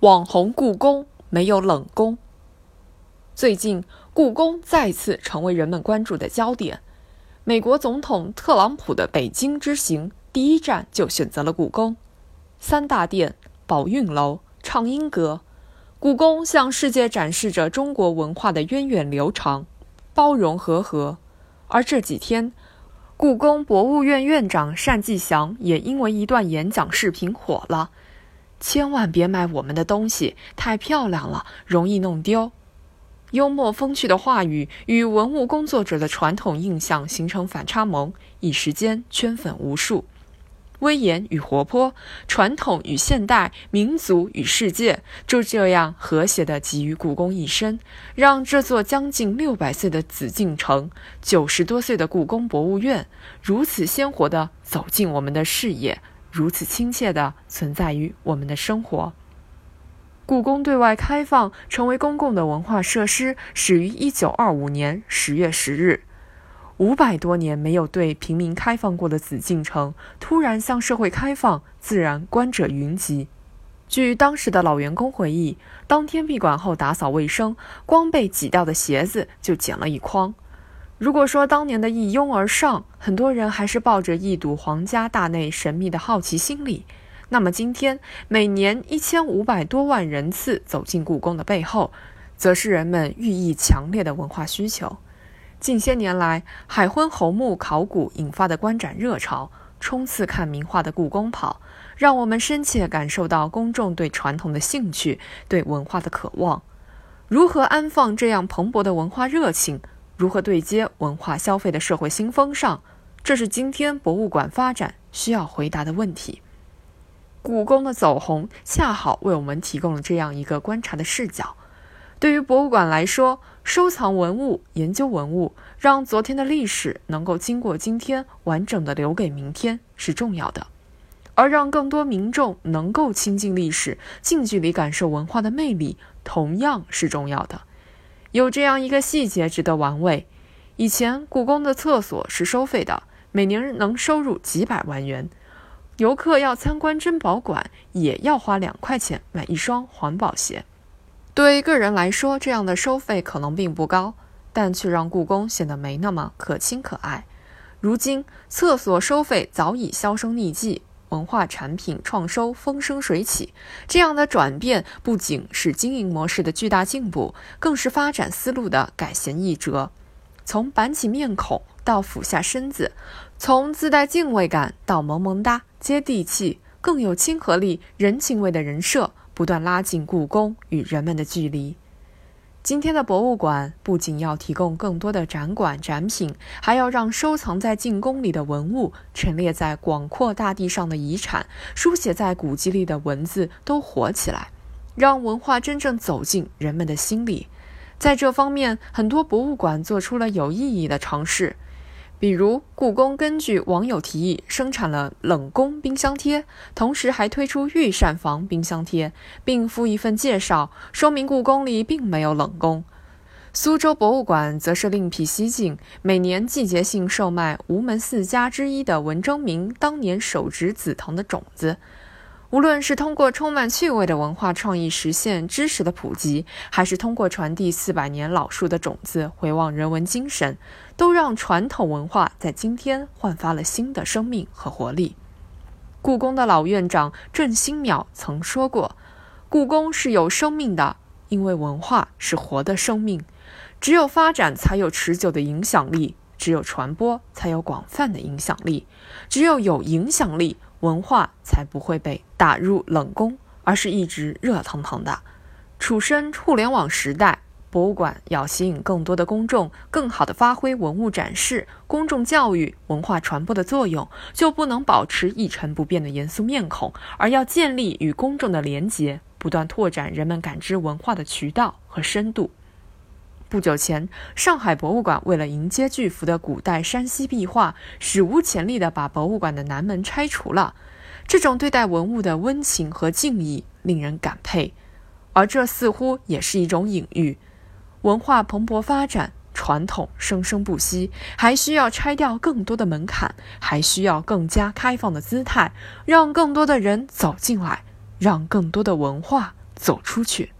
网红故宫没有冷宫。最近，故宫再次成为人们关注的焦点。美国总统特朗普的北京之行，第一站就选择了故宫。三大殿、宝运楼、畅音阁，故宫向世界展示着中国文化的源远流长、包容和合。而这几天，故宫博物院院长单霁翔也因为一段演讲视频火了。千万别买我们的东西，太漂亮了，容易弄丢。幽默风趣的话语与文物工作者的传统印象形成反差萌，一时间圈粉无数。威严与活泼，传统与现代，民族与世界，就这样和谐地集于故宫一身，让这座将近六百岁的紫禁城，九十多岁的故宫博物院，如此鲜活地走进我们的视野。如此亲切地存在于我们的生活。故宫对外开放成为公共的文化设施，始于一九二五年十月十日。五百多年没有对平民开放过的紫禁城，突然向社会开放，自然观者云集。据当时的老员工回忆，当天闭馆后打扫卫生，光被挤掉的鞋子就捡了一筐。如果说当年的一拥而上，很多人还是抱着一睹皇家大内神秘的好奇心理，那么今天每年一千五百多万人次走进故宫的背后，则是人们寓意强烈的文化需求。近些年来，海昏侯墓考古引发的观展热潮，冲刺看名画的故宫跑，让我们深切感受到公众对传统的兴趣，对文化的渴望。如何安放这样蓬勃的文化热情？如何对接文化消费的社会新风尚？这是今天博物馆发展需要回答的问题。故宫的走红恰好为我们提供了这样一个观察的视角。对于博物馆来说，收藏文物、研究文物，让昨天的历史能够经过今天完整的留给明天是重要的；而让更多民众能够亲近历史、近距离感受文化的魅力，同样是重要的。有这样一个细节值得玩味：以前故宫的厕所是收费的，每年能收入几百万元。游客要参观珍宝馆，也要花两块钱买一双环保鞋。对个人来说，这样的收费可能并不高，但却让故宫显得没那么可亲可爱。如今，厕所收费早已销声匿迹。文化产品创收风生水起，这样的转变不仅是经营模式的巨大进步，更是发展思路的改弦易辙。从板起面孔到俯下身子，从自带敬畏感到萌萌哒、接地气、更有亲和力、人情味的人设，不断拉近故宫与人们的距离。今天的博物馆不仅要提供更多的展馆展品，还要让收藏在进宫里的文物、陈列在广阔大地上的遗产、书写在古籍里的文字都活起来，让文化真正走进人们的心里。在这方面，很多博物馆做出了有意义的尝试。比如，故宫根据网友提议生产了冷宫冰箱贴，同时还推出御膳房冰箱贴，并附一份介绍，说明故宫里并没有冷宫。苏州博物馆则是另辟蹊径，每年季节性售卖吴门四家之一的文征明当年手植紫藤的种子。无论是通过充满趣味的文化创意实现知识的普及，还是通过传递四百年老树的种子回望人文精神，都让传统文化在今天焕发了新的生命和活力。故宫的老院长郑新淼曾说过：“故宫是有生命的，因为文化是活的生命。只有发展，才有持久的影响力；只有传播，才有广泛的影响力；只有有影响力。”文化才不会被打入冷宫，而是一直热腾腾的。处身互联网时代，博物馆要吸引更多的公众，更好地发挥文物展示、公众教育、文化传播的作用，就不能保持一成不变的严肃面孔，而要建立与公众的连结，不断拓展人们感知文化的渠道和深度。不久前，上海博物馆为了迎接巨幅的古代山西壁画，史无前例地把博物馆的南门拆除了。这种对待文物的温情和敬意，令人感佩。而这似乎也是一种隐喻：文化蓬勃发展，传统生生不息，还需要拆掉更多的门槛，还需要更加开放的姿态，让更多的人走进来，让更多的文化走出去。